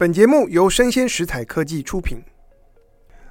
本节目由生鲜食材科技出品。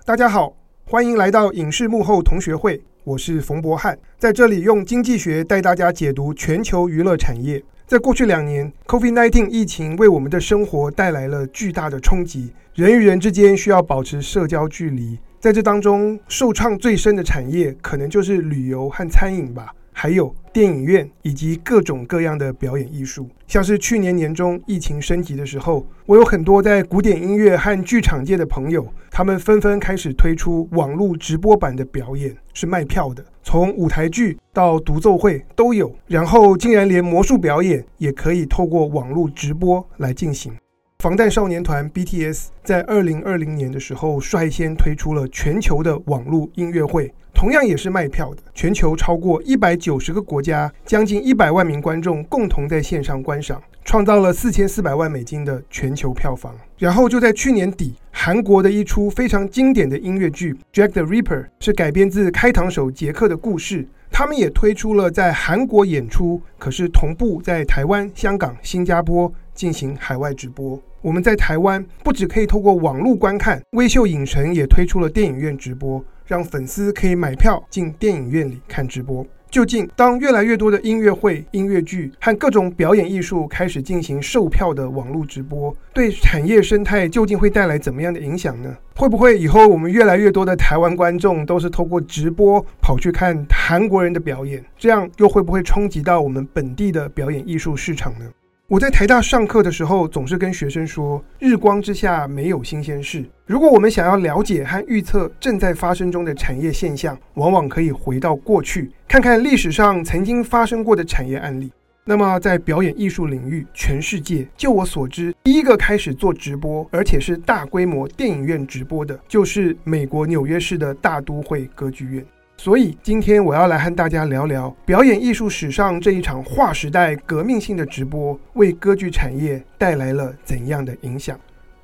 大家好，欢迎来到影视幕后同学会，我是冯博翰，在这里用经济学带大家解读全球娱乐产业。在过去两年，COVID-19 疫情为我们的生活带来了巨大的冲击，人与人之间需要保持社交距离。在这当中，受创最深的产业可能就是旅游和餐饮吧。还有电影院以及各种各样的表演艺术，像是去年年中疫情升级的时候，我有很多在古典音乐和剧场界的朋友，他们纷纷开始推出网络直播版的表演，是卖票的，从舞台剧到独奏会都有，然后竟然连魔术表演也可以透过网络直播来进行。防弹少年团 BTS 在二零二零年的时候率先推出了全球的网络音乐会。同样也是卖票的，全球超过一百九十个国家，将近一百万名观众共同在线上观赏，创造了四千四百万美金的全球票房。然后就在去年底，韩国的一出非常经典的音乐剧《Jack the Ripper》是改编自开膛手杰克的故事，他们也推出了在韩国演出，可是同步在台湾、香港、新加坡进行海外直播。我们在台湾不只可以透过网络观看，微秀影城也推出了电影院直播。让粉丝可以买票进电影院里看直播。究竟当越来越多的音乐会、音乐剧和各种表演艺术开始进行售票的网络直播，对产业生态究竟会带来怎么样的影响呢？会不会以后我们越来越多的台湾观众都是透过直播跑去看韩国人的表演？这样又会不会冲击到我们本地的表演艺术市场呢？我在台大上课的时候，总是跟学生说：“日光之下没有新鲜事。如果我们想要了解和预测正在发生中的产业现象，往往可以回到过去，看看历史上曾经发生过的产业案例。那么，在表演艺术领域，全世界就我所知，第一个开始做直播，而且是大规模电影院直播的，就是美国纽约市的大都会歌剧院。”所以今天我要来和大家聊聊表演艺术史上这一场划时代、革命性的直播，为歌剧产业带来了怎样的影响？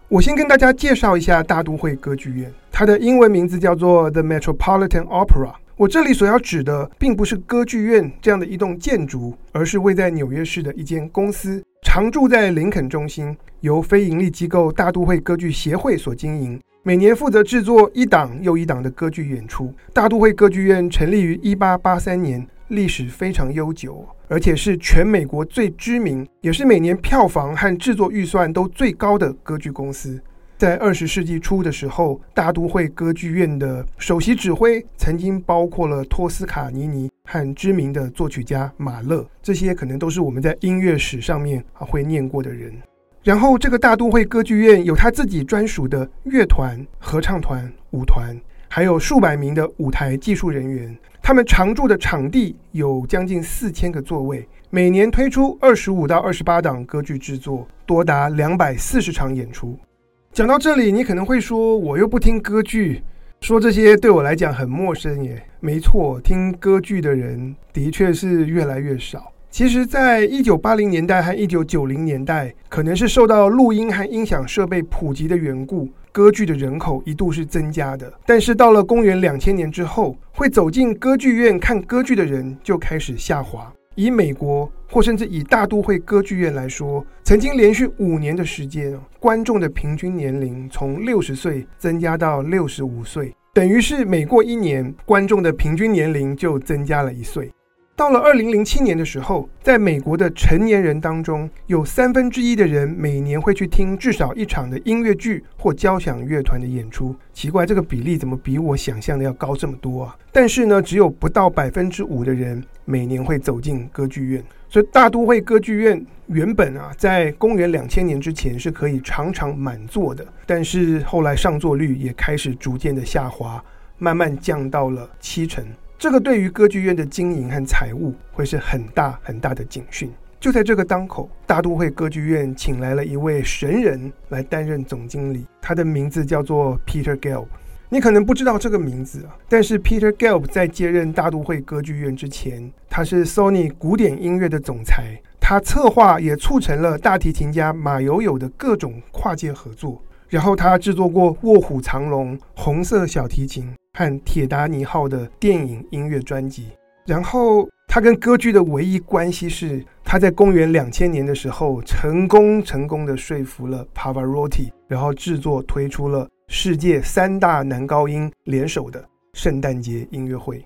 我先跟大家介绍一下大都会歌剧院，它的英文名字叫做 The Metropolitan Opera。我这里所要指的，并不是歌剧院这样的一栋建筑，而是位在纽约市的一间公司，常驻在林肯中心，由非营利机构大都会歌剧协会所经营。每年负责制作一档又一档的歌剧演出。大都会歌剧院成立于一八八三年，历史非常悠久，而且是全美国最知名，也是每年票房和制作预算都最高的歌剧公司。在二十世纪初的时候，大都会歌剧院的首席指挥曾经包括了托斯卡尼尼和知名的作曲家马勒，这些可能都是我们在音乐史上面啊会念过的人。然后，这个大都会歌剧院有他自己专属的乐团、合唱团、舞团，还有数百名的舞台技术人员。他们常驻的场地有将近四千个座位，每年推出二十五到二十八档歌剧制作，多达两百四十场演出。讲到这里，你可能会说，我又不听歌剧，说这些对我来讲很陌生耶。没错，听歌剧的人的确是越来越少。其实，在一九八零年代和一九九零年代，可能是受到录音和音响设备普及的缘故，歌剧的人口一度是增加的。但是到了公元两千年之后，会走进歌剧院看歌剧的人就开始下滑。以美国或甚至以大都会歌剧院来说，曾经连续五年的时间，观众的平均年龄从六十岁增加到六十五岁，等于是每过一年，观众的平均年龄就增加了一岁。到了二零零七年的时候，在美国的成年人当中，有三分之一的人每年会去听至少一场的音乐剧或交响乐团的演出。奇怪，这个比例怎么比我想象的要高这么多啊？但是呢，只有不到百分之五的人每年会走进歌剧院。所以，大都会歌剧院原本啊，在公元两千年之前是可以常常满座的，但是后来上座率也开始逐渐的下滑，慢慢降到了七成。这个对于歌剧院的经营和财务会是很大很大的警讯。就在这个当口，大都会歌剧院请来了一位神人来担任总经理，他的名字叫做 Peter Gelb。你可能不知道这个名字啊，但是 Peter Gelb 在接任大都会歌剧院之前，他是 Sony 古典音乐的总裁，他策划也促成了大提琴家马友友的各种跨界合作，然后他制作过《卧虎藏龙》、红色小提琴。和铁达尼号的电影音乐专辑，然后他跟歌剧的唯一关系是，他在公元两千年的时候，成功成功的说服了 Pavarotti，然后制作推出了世界三大男高音联手的圣诞节音乐会。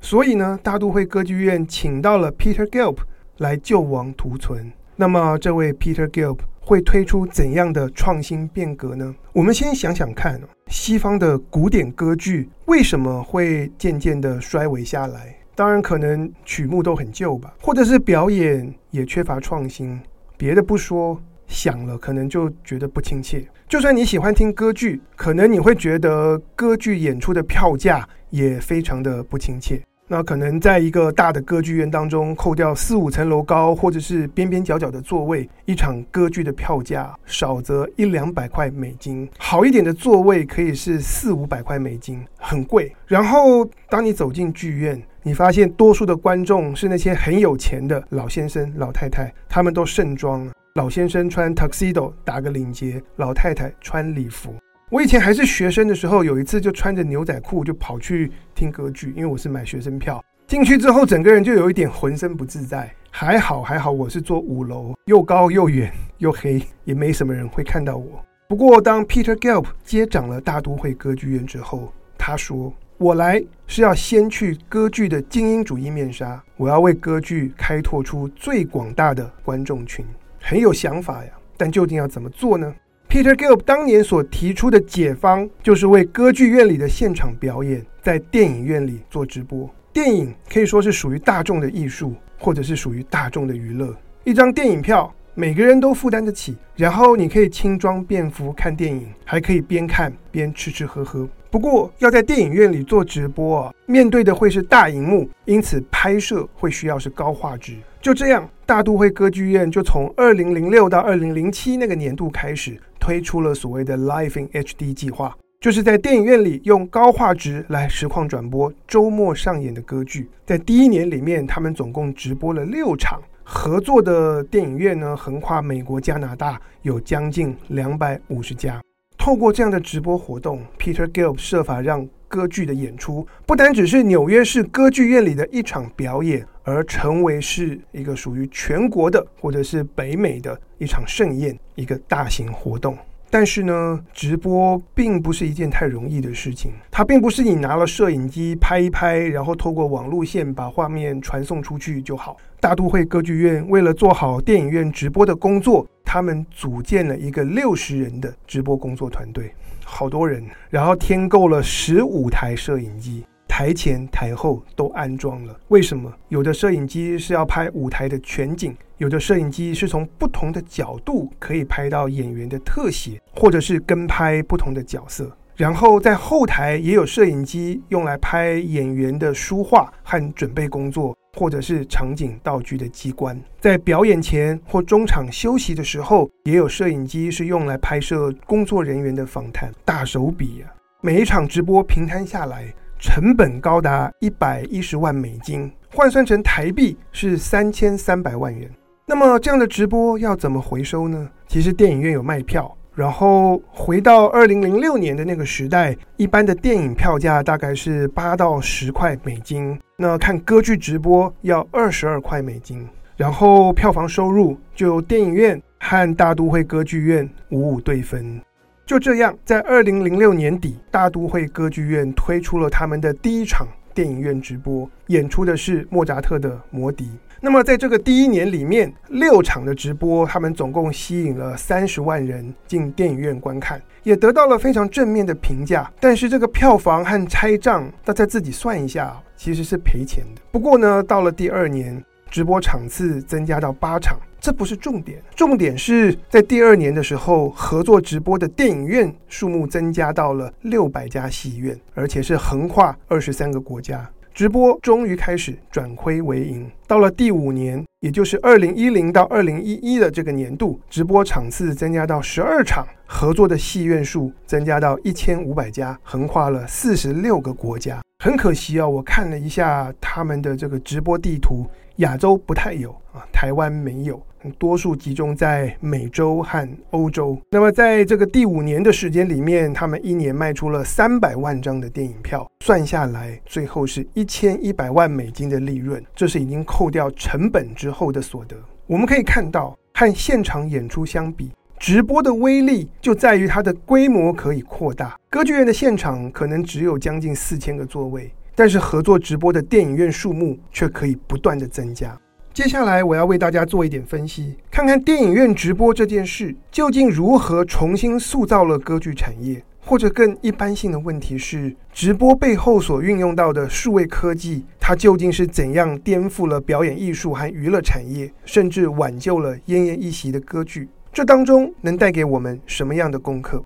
所以呢，大都会歌剧院请到了 Peter Gilb 来救亡图存。那么，这位 Peter Gilb 会推出怎样的创新变革呢？我们先想想看，西方的古典歌剧为什么会渐渐的衰微下来？当然，可能曲目都很旧吧，或者是表演也缺乏创新。别的不说，想了可能就觉得不亲切。就算你喜欢听歌剧，可能你会觉得歌剧演出的票价也非常的不亲切。那可能在一个大的歌剧院当中，扣掉四五层楼高或者是边边角角的座位，一场歌剧的票价少则一两百块美金，好一点的座位可以是四五百块美金，很贵。然后当你走进剧院，你发现多数的观众是那些很有钱的老先生、老太太，他们都盛装了，老先生穿 tuxedo 打个领结，老太太穿礼服。我以前还是学生的时候，有一次就穿着牛仔裤就跑去听歌剧，因为我是买学生票。进去之后，整个人就有一点浑身不自在。还好还好，我是坐五楼，又高又远又黑，也没什么人会看到我。不过，当 Peter Gelb 接掌了大都会歌剧院之后，他说：“我来是要先去歌剧的精英主义面纱，我要为歌剧开拓出最广大的观众群。”很有想法呀，但究竟要怎么做呢？Peter Gilb 当年所提出的解方，就是为歌剧院里的现场表演，在电影院里做直播。电影可以说是属于大众的艺术，或者是属于大众的娱乐。一张电影票，每个人都负担得起，然后你可以轻装便服看电影，还可以边看边吃吃喝喝。不过，要在电影院里做直播啊，面对的会是大荧幕，因此拍摄会需要是高画质。就这样，大都会歌剧院就从二零零六到二零零七那个年度开始。推出了所谓的 Live in HD 计划，就是在电影院里用高画质来实况转播周末上演的歌剧。在第一年里面，他们总共直播了六场，合作的电影院呢，横跨美国、加拿大，有将近两百五十家。透过这样的直播活动，Peter Gilb 设法让歌剧的演出不单只是纽约市歌剧院里的一场表演，而成为是一个属于全国的或者是北美的一场盛宴，一个大型活动。但是呢，直播并不是一件太容易的事情。它并不是你拿了摄影机拍一拍，然后透过网路线把画面传送出去就好。大都会歌剧院为了做好电影院直播的工作，他们组建了一个六十人的直播工作团队。好多人，然后添购了十五台摄影机，台前台后都安装了。为什么？有的摄影机是要拍舞台的全景，有的摄影机是从不同的角度可以拍到演员的特写，或者是跟拍不同的角色。然后在后台也有摄影机用来拍演员的书画和准备工作。或者是场景道具的机关，在表演前或中场休息的时候，也有摄影机是用来拍摄工作人员的访谈。大手笔啊！每一场直播平摊下来，成本高达一百一十万美金，换算成台币是三千三百万元。那么这样的直播要怎么回收呢？其实电影院有卖票。然后回到二零零六年的那个时代，一般的电影票价大概是八到十块美金，那看歌剧直播要二十二块美金。然后票房收入就电影院和大都会歌剧院五五对分。就这样，在二零零六年底，大都会歌剧院推出了他们的第一场电影院直播，演出的是莫扎特的《魔笛》。那么，在这个第一年里面，六场的直播，他们总共吸引了三十万人进电影院观看，也得到了非常正面的评价。但是，这个票房和拆账，大家自己算一下，其实是赔钱的。不过呢，到了第二年，直播场次增加到八场，这不是重点，重点是在第二年的时候，合作直播的电影院数目增加到了六百家戏院，而且是横跨二十三个国家。直播终于开始转亏为盈。到了第五年，也就是二零一零到二零一一的这个年度，直播场次增加到十二场，合作的戏院数增加到一千五百家，横跨了四十六个国家。很可惜啊，我看了一下他们的这个直播地图，亚洲不太有啊，台湾没有，多数集中在美洲和欧洲。那么在这个第五年的时间里面，他们一年卖出了三百万张的电影票，算下来最后是一千一百万美金的利润，这是已经扣掉成本之后的所得。我们可以看到，和现场演出相比，直播的威力就在于它的规模可以扩大。歌剧院的现场可能只有将近四千个座位，但是合作直播的电影院数目却可以不断的增加。接下来我要为大家做一点分析，看看电影院直播这件事究竟如何重新塑造了歌剧产业，或者更一般性的问题是，直播背后所运用到的数位科技，它究竟是怎样颠覆了表演艺术和娱乐产业，甚至挽救了奄奄一息的歌剧？这当中能带给我们什么样的功课？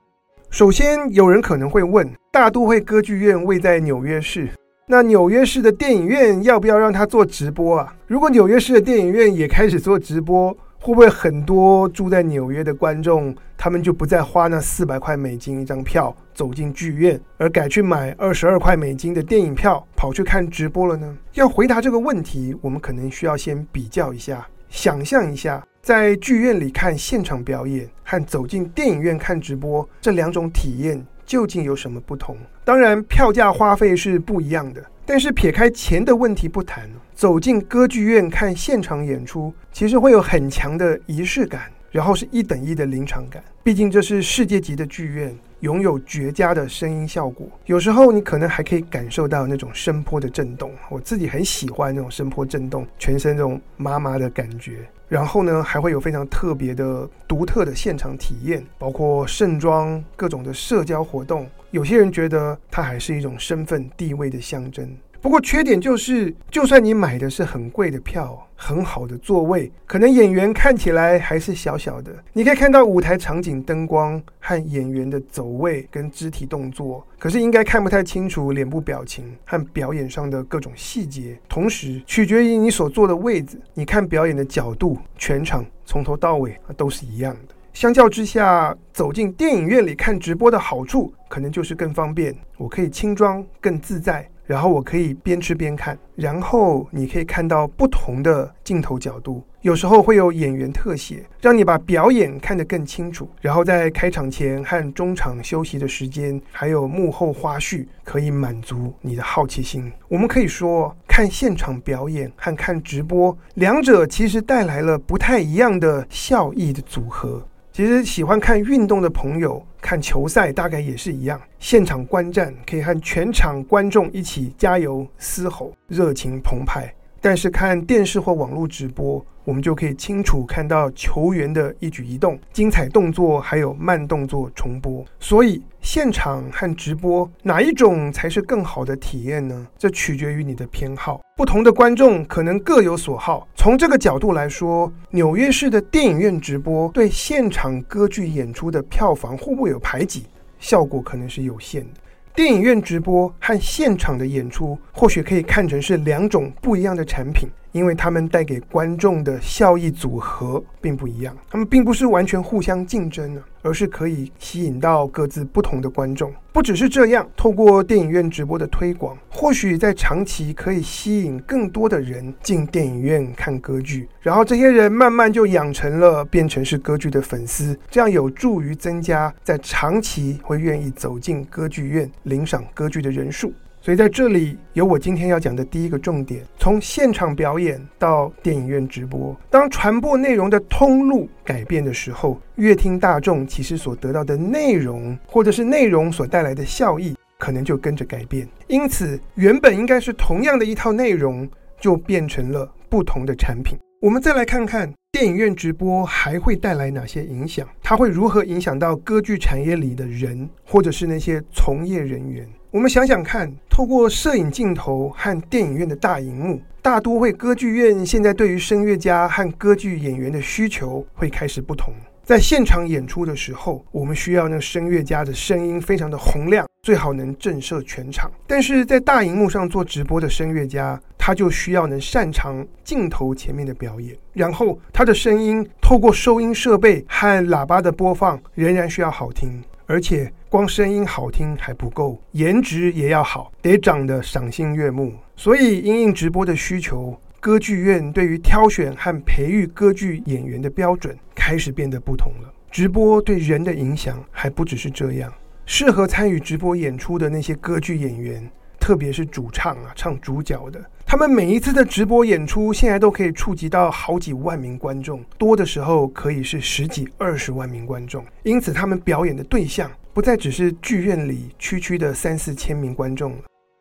首先，有人可能会问：大都会歌剧院位在纽约市，那纽约市的电影院要不要让他做直播啊？如果纽约市的电影院也开始做直播，会不会很多住在纽约的观众，他们就不再花那四百块美金一张票走进剧院，而改去买二十二块美金的电影票跑去看直播了呢？要回答这个问题，我们可能需要先比较一下，想象一下。在剧院里看现场表演和走进电影院看直播这两种体验究竟有什么不同？当然，票价花费是不一样的。但是撇开钱的问题不谈，走进歌剧院看现场演出，其实会有很强的仪式感，然后是一等一的临场感。毕竟这是世界级的剧院。拥有绝佳的声音效果，有时候你可能还可以感受到那种声波的震动。我自己很喜欢那种声波震动，全身这种麻麻的感觉。然后呢，还会有非常特别的、独特的现场体验，包括盛装、各种的社交活动。有些人觉得它还是一种身份地位的象征。不过缺点就是，就算你买的是很贵的票，很好的座位，可能演员看起来还是小小的。你可以看到舞台场景、灯光和演员的走位跟肢体动作，可是应该看不太清楚脸部表情和表演上的各种细节。同时，取决于你所坐的位置，你看表演的角度，全场从头到尾都是一样的。相较之下，走进电影院里看直播的好处，可能就是更方便，我可以轻装更自在。然后我可以边吃边看，然后你可以看到不同的镜头角度，有时候会有演员特写，让你把表演看得更清楚。然后在开场前和中场休息的时间，还有幕后花絮，可以满足你的好奇心。我们可以说，看现场表演和看直播，两者其实带来了不太一样的效益的组合。其实喜欢看运动的朋友看球赛大概也是一样，现场观战可以和全场观众一起加油嘶吼，热情澎湃。但是看电视或网络直播，我们就可以清楚看到球员的一举一动、精彩动作，还有慢动作重播。所以现场和直播哪一种才是更好的体验呢？这取决于你的偏好。不同的观众可能各有所好。从这个角度来说，纽约市的电影院直播对现场歌剧演出的票房会不会有排挤？效果可能是有限的。电影院直播和现场的演出，或许可以看成是两种不一样的产品，因为他们带给观众的效益组合并不一样，他们并不是完全互相竞争的。而是可以吸引到各自不同的观众。不只是这样，透过电影院直播的推广，或许在长期可以吸引更多的人进电影院看歌剧，然后这些人慢慢就养成了变成是歌剧的粉丝，这样有助于增加在长期会愿意走进歌剧院领赏歌剧的人数。所以在这里有我今天要讲的第一个重点：从现场表演到电影院直播，当传播内容的通路改变的时候，乐听大众其实所得到的内容，或者是内容所带来的效益，可能就跟着改变。因此，原本应该是同样的一套内容，就变成了不同的产品。我们再来看看电影院直播还会带来哪些影响，它会如何影响到歌剧产业里的人，或者是那些从业人员。我们想想看，透过摄影镜头和电影院的大荧幕，大都会歌剧院现在对于声乐家和歌剧演员的需求会开始不同。在现场演出的时候，我们需要那声乐家的声音非常的洪亮，最好能震慑全场。但是在大荧幕上做直播的声乐家，他就需要能擅长镜头前面的表演，然后他的声音透过收音设备和喇叭的播放，仍然需要好听。而且光声音好听还不够，颜值也要好，得长得赏心悦目。所以因应直播的需求，歌剧院对于挑选和培育歌剧演员的标准开始变得不同了。直播对人的影响还不只是这样，适合参与直播演出的那些歌剧演员，特别是主唱啊，唱主角的，他们每一次的直播演出，现在都可以触及到好几万名观众，多的时候可以是十几、二十万名观众。因此，他们表演的对象不再只是剧院里区区的三四千名观众了。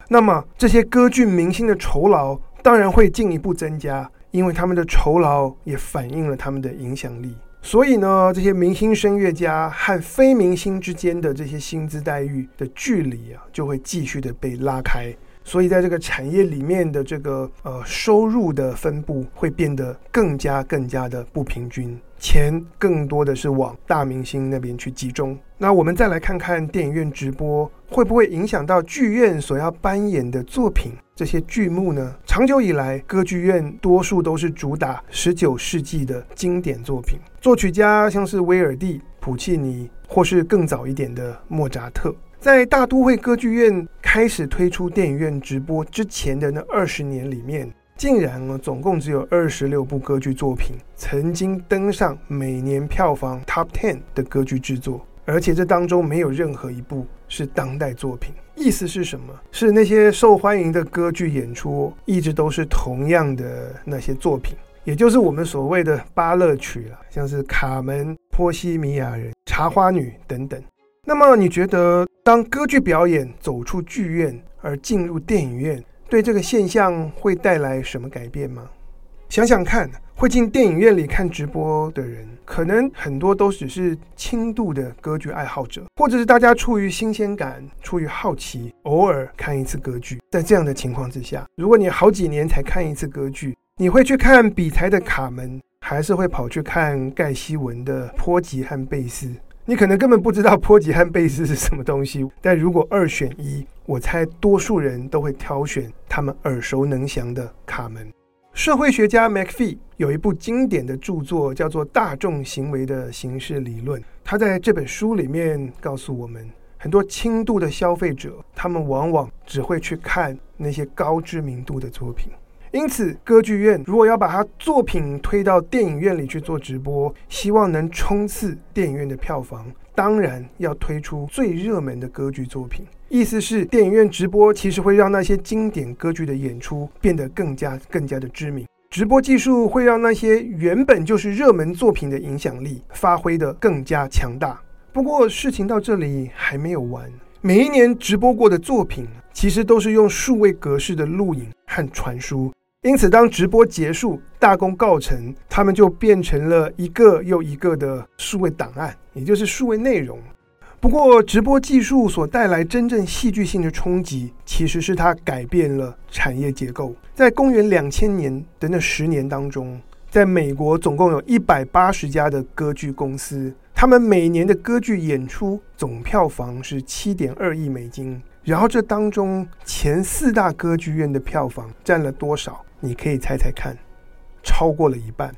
那么，这些歌剧明星的酬劳当然会进一步增加，因为他们的酬劳也反映了他们的影响力。所以呢，这些明星声乐家和非明星之间的这些薪资待遇的距离啊，就会继续的被拉开。所以，在这个产业里面的这个呃收入的分布会变得更加更加的不平均，钱更多的是往大明星那边去集中。那我们再来看看电影院直播会不会影响到剧院所要扮演的作品。这些剧目呢，长久以来，歌剧院多数都是主打十九世纪的经典作品，作曲家像是威尔第、普契尼，或是更早一点的莫扎特。在大都会歌剧院开始推出电影院直播之前的那二十年里面，竟然呢，总共只有二十六部歌剧作品曾经登上每年票房 Top Ten 的歌剧制作，而且这当中没有任何一部是当代作品。意思是什么？是那些受欢迎的歌剧演出一直都是同样的那些作品，也就是我们所谓的芭乐曲了，像是《卡门》《波西米亚人》《茶花女》等等。那么你觉得，当歌剧表演走出剧院而进入电影院，对这个现象会带来什么改变吗？想想看。会进电影院里看直播的人，可能很多都只是轻度的歌剧爱好者，或者是大家出于新鲜感、出于好奇，偶尔看一次歌剧。在这样的情况之下，如果你好几年才看一次歌剧，你会去看比才的《卡门》，还是会跑去看盖希文的《波吉和贝斯》？你可能根本不知道波吉和贝斯是什么东西。但如果二选一，我猜多数人都会挑选他们耳熟能详的《卡门》。社会学家 McPhee 有一部经典的著作，叫做《大众行为的形式理论》。他在这本书里面告诉我们，很多轻度的消费者，他们往往只会去看那些高知名度的作品。因此，歌剧院如果要把他作品推到电影院里去做直播，希望能冲刺电影院的票房，当然要推出最热门的歌剧作品。意思是，电影院直播其实会让那些经典歌剧的演出变得更加更加的知名。直播技术会让那些原本就是热门作品的影响力发挥得更加强大。不过，事情到这里还没有完。每一年直播过的作品，其实都是用数位格式的录影和传输。因此，当直播结束、大功告成，他们就变成了一个又一个的数位档案，也就是数位内容。不过，直播技术所带来真正戏剧性的冲击，其实是它改变了产业结构。在公元两千年的那十年当中，在美国总共有一百八十家的歌剧公司，他们每年的歌剧演出总票房是七点二亿美金。然后，这当中前四大歌剧院的票房占了多少？你可以猜猜看，超过了一半。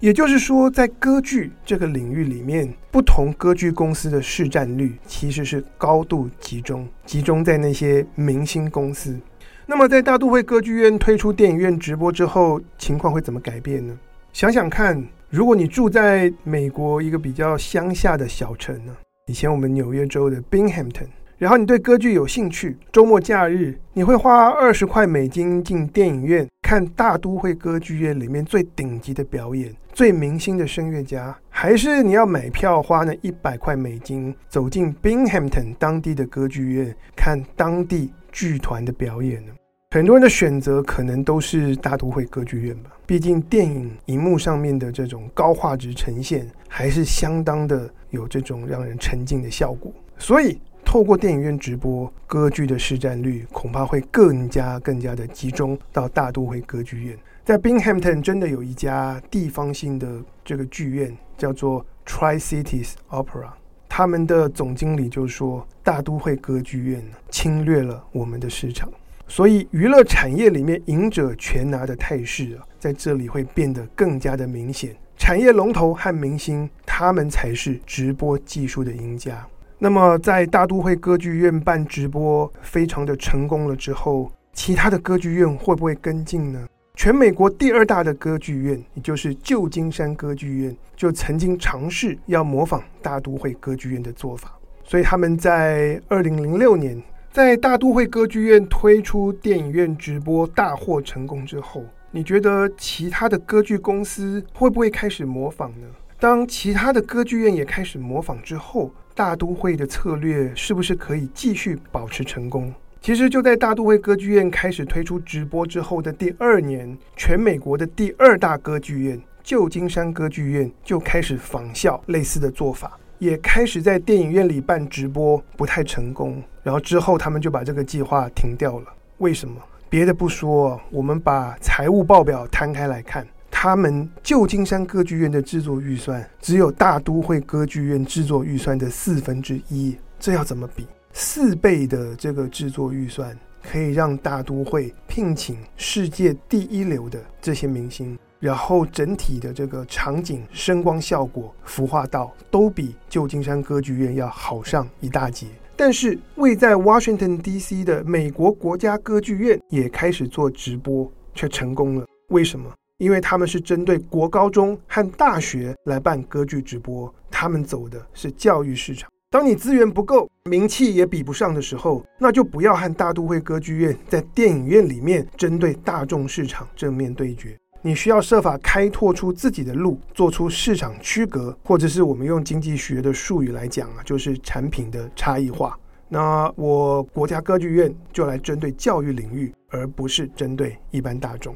也就是说，在歌剧这个领域里面，不同歌剧公司的市占率其实是高度集中，集中在那些明星公司。那么，在大都会歌剧院推出电影院直播之后，情况会怎么改变呢？想想看，如果你住在美国一个比较乡下的小城呢，以前我们纽约州的 Binghamton。然后你对歌剧有兴趣，周末假日你会花二十块美金进电影院看大都会歌剧院里面最顶级的表演，最明星的声乐家，还是你要买票花那一百块美金走进 Binghamton 当地的歌剧院看当地剧团的表演呢？很多人的选择可能都是大都会歌剧院吧，毕竟电影荧幕上面的这种高画质呈现还是相当的有这种让人沉浸的效果，所以。透过电影院直播，歌剧的市占率恐怕会更加更加的集中到大都会歌剧院。在 Binghamton 真的有一家地方性的这个剧院，叫做 Tri Cities Opera。他们的总经理就说，大都会歌剧院侵略了我们的市场，所以娱乐产业里面赢者全拿的态势啊，在这里会变得更加的明显。产业龙头和明星，他们才是直播技术的赢家。那么，在大都会歌剧院办直播非常的成功了之后，其他的歌剧院会不会跟进呢？全美国第二大的歌剧院，也就是旧金山歌剧院，就曾经尝试要模仿大都会歌剧院的做法。所以他们在二零零六年，在大都会歌剧院推出电影院直播大获成功之后，你觉得其他的歌剧公司会不会开始模仿呢？当其他的歌剧院也开始模仿之后，大都会的策略是不是可以继续保持成功？其实就在大都会歌剧院开始推出直播之后的第二年，全美国的第二大歌剧院旧金山歌剧院就开始仿效类似的做法。也开始在电影院里办直播，不太成功。然后之后他们就把这个计划停掉了。为什么？别的不说，我们把财务报表摊开来看，他们旧金山歌剧院的制作预算只有大都会歌剧院制作预算的四分之一。这要怎么比？四倍的这个制作预算，可以让大都会聘请世界第一流的这些明星。然后整体的这个场景、声光效果、服化道都比旧金山歌剧院要好上一大截。但是位在 Washington D.C. 的美国国家歌剧院也开始做直播，却成功了。为什么？因为他们是针对国高中和大学来办歌剧直播，他们走的是教育市场。当你资源不够、名气也比不上的时候，那就不要和大都会歌剧院在电影院里面针对大众市场正面对决。你需要设法开拓出自己的路，做出市场区隔，或者是我们用经济学的术语来讲啊，就是产品的差异化。那我国家歌剧院就来针对教育领域，而不是针对一般大众。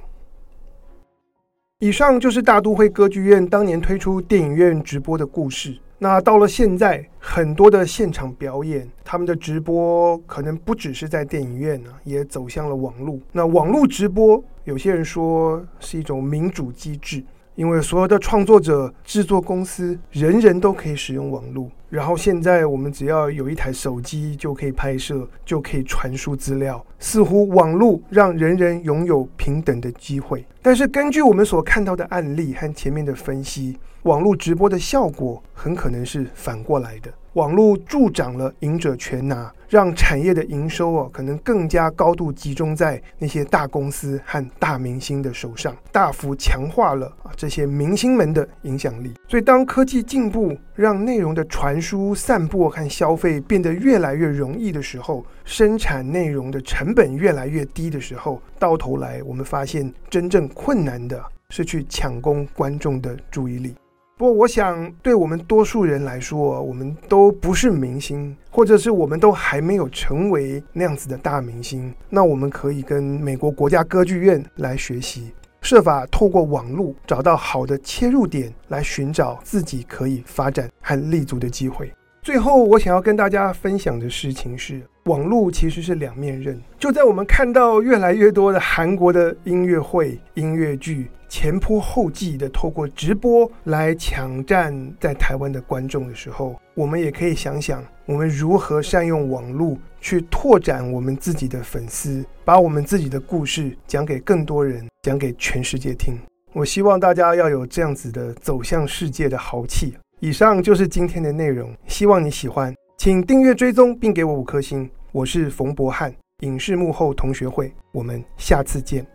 以上就是大都会歌剧院当年推出电影院直播的故事。那到了现在，很多的现场表演，他们的直播可能不只是在电影院呢，也走向了网络。那网络直播，有些人说是一种民主机制。因为所有的创作者、制作公司，人人都可以使用网络。然后现在我们只要有一台手机就可以拍摄，就可以传输资料。似乎网络让人人拥有平等的机会。但是根据我们所看到的案例和前面的分析，网络直播的效果很可能是反过来的。网络助长了赢者全拿，让产业的营收哦，可能更加高度集中在那些大公司和大明星的手上，大幅强化了啊这些明星们的影响力。所以，当科技进步，让内容的传输、散播和消费变得越来越容易的时候，生产内容的成本越来越低的时候，到头来我们发现，真正困难的是去抢攻观众的注意力。不过，我想，对我们多数人来说，我们都不是明星，或者是我们都还没有成为那样子的大明星。那我们可以跟美国国家歌剧院来学习，设法透过网络找到好的切入点，来寻找自己可以发展和立足的机会。最后，我想要跟大家分享的事情是，网络其实是两面刃。就在我们看到越来越多的韩国的音乐会、音乐剧。前仆后继的透过直播来抢占在台湾的观众的时候，我们也可以想想，我们如何善用网络去拓展我们自己的粉丝，把我们自己的故事讲给更多人，讲给全世界听。我希望大家要有这样子的走向世界的豪气。以上就是今天的内容，希望你喜欢，请订阅追踪并给我五颗星。我是冯博翰，影视幕后同学会，我们下次见。